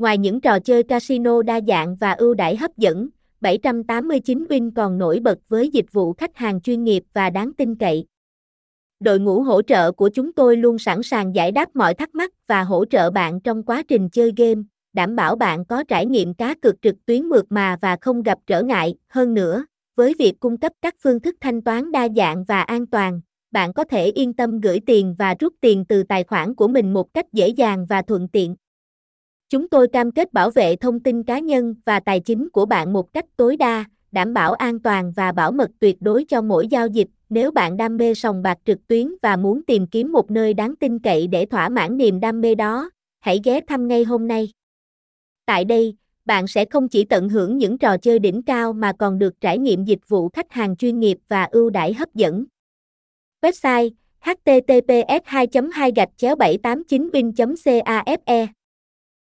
Ngoài những trò chơi casino đa dạng và ưu đãi hấp dẫn, 789 Win còn nổi bật với dịch vụ khách hàng chuyên nghiệp và đáng tin cậy. Đội ngũ hỗ trợ của chúng tôi luôn sẵn sàng giải đáp mọi thắc mắc và hỗ trợ bạn trong quá trình chơi game, đảm bảo bạn có trải nghiệm cá cược trực tuyến mượt mà và không gặp trở ngại. Hơn nữa, với việc cung cấp các phương thức thanh toán đa dạng và an toàn, bạn có thể yên tâm gửi tiền và rút tiền từ tài khoản của mình một cách dễ dàng và thuận tiện. Chúng tôi cam kết bảo vệ thông tin cá nhân và tài chính của bạn một cách tối đa, đảm bảo an toàn và bảo mật tuyệt đối cho mỗi giao dịch. Nếu bạn đam mê sòng bạc trực tuyến và muốn tìm kiếm một nơi đáng tin cậy để thỏa mãn niềm đam mê đó, hãy ghé thăm ngay hôm nay. Tại đây, bạn sẽ không chỉ tận hưởng những trò chơi đỉnh cao mà còn được trải nghiệm dịch vụ khách hàng chuyên nghiệp và ưu đãi hấp dẫn. Website https 2 2 789 win cafe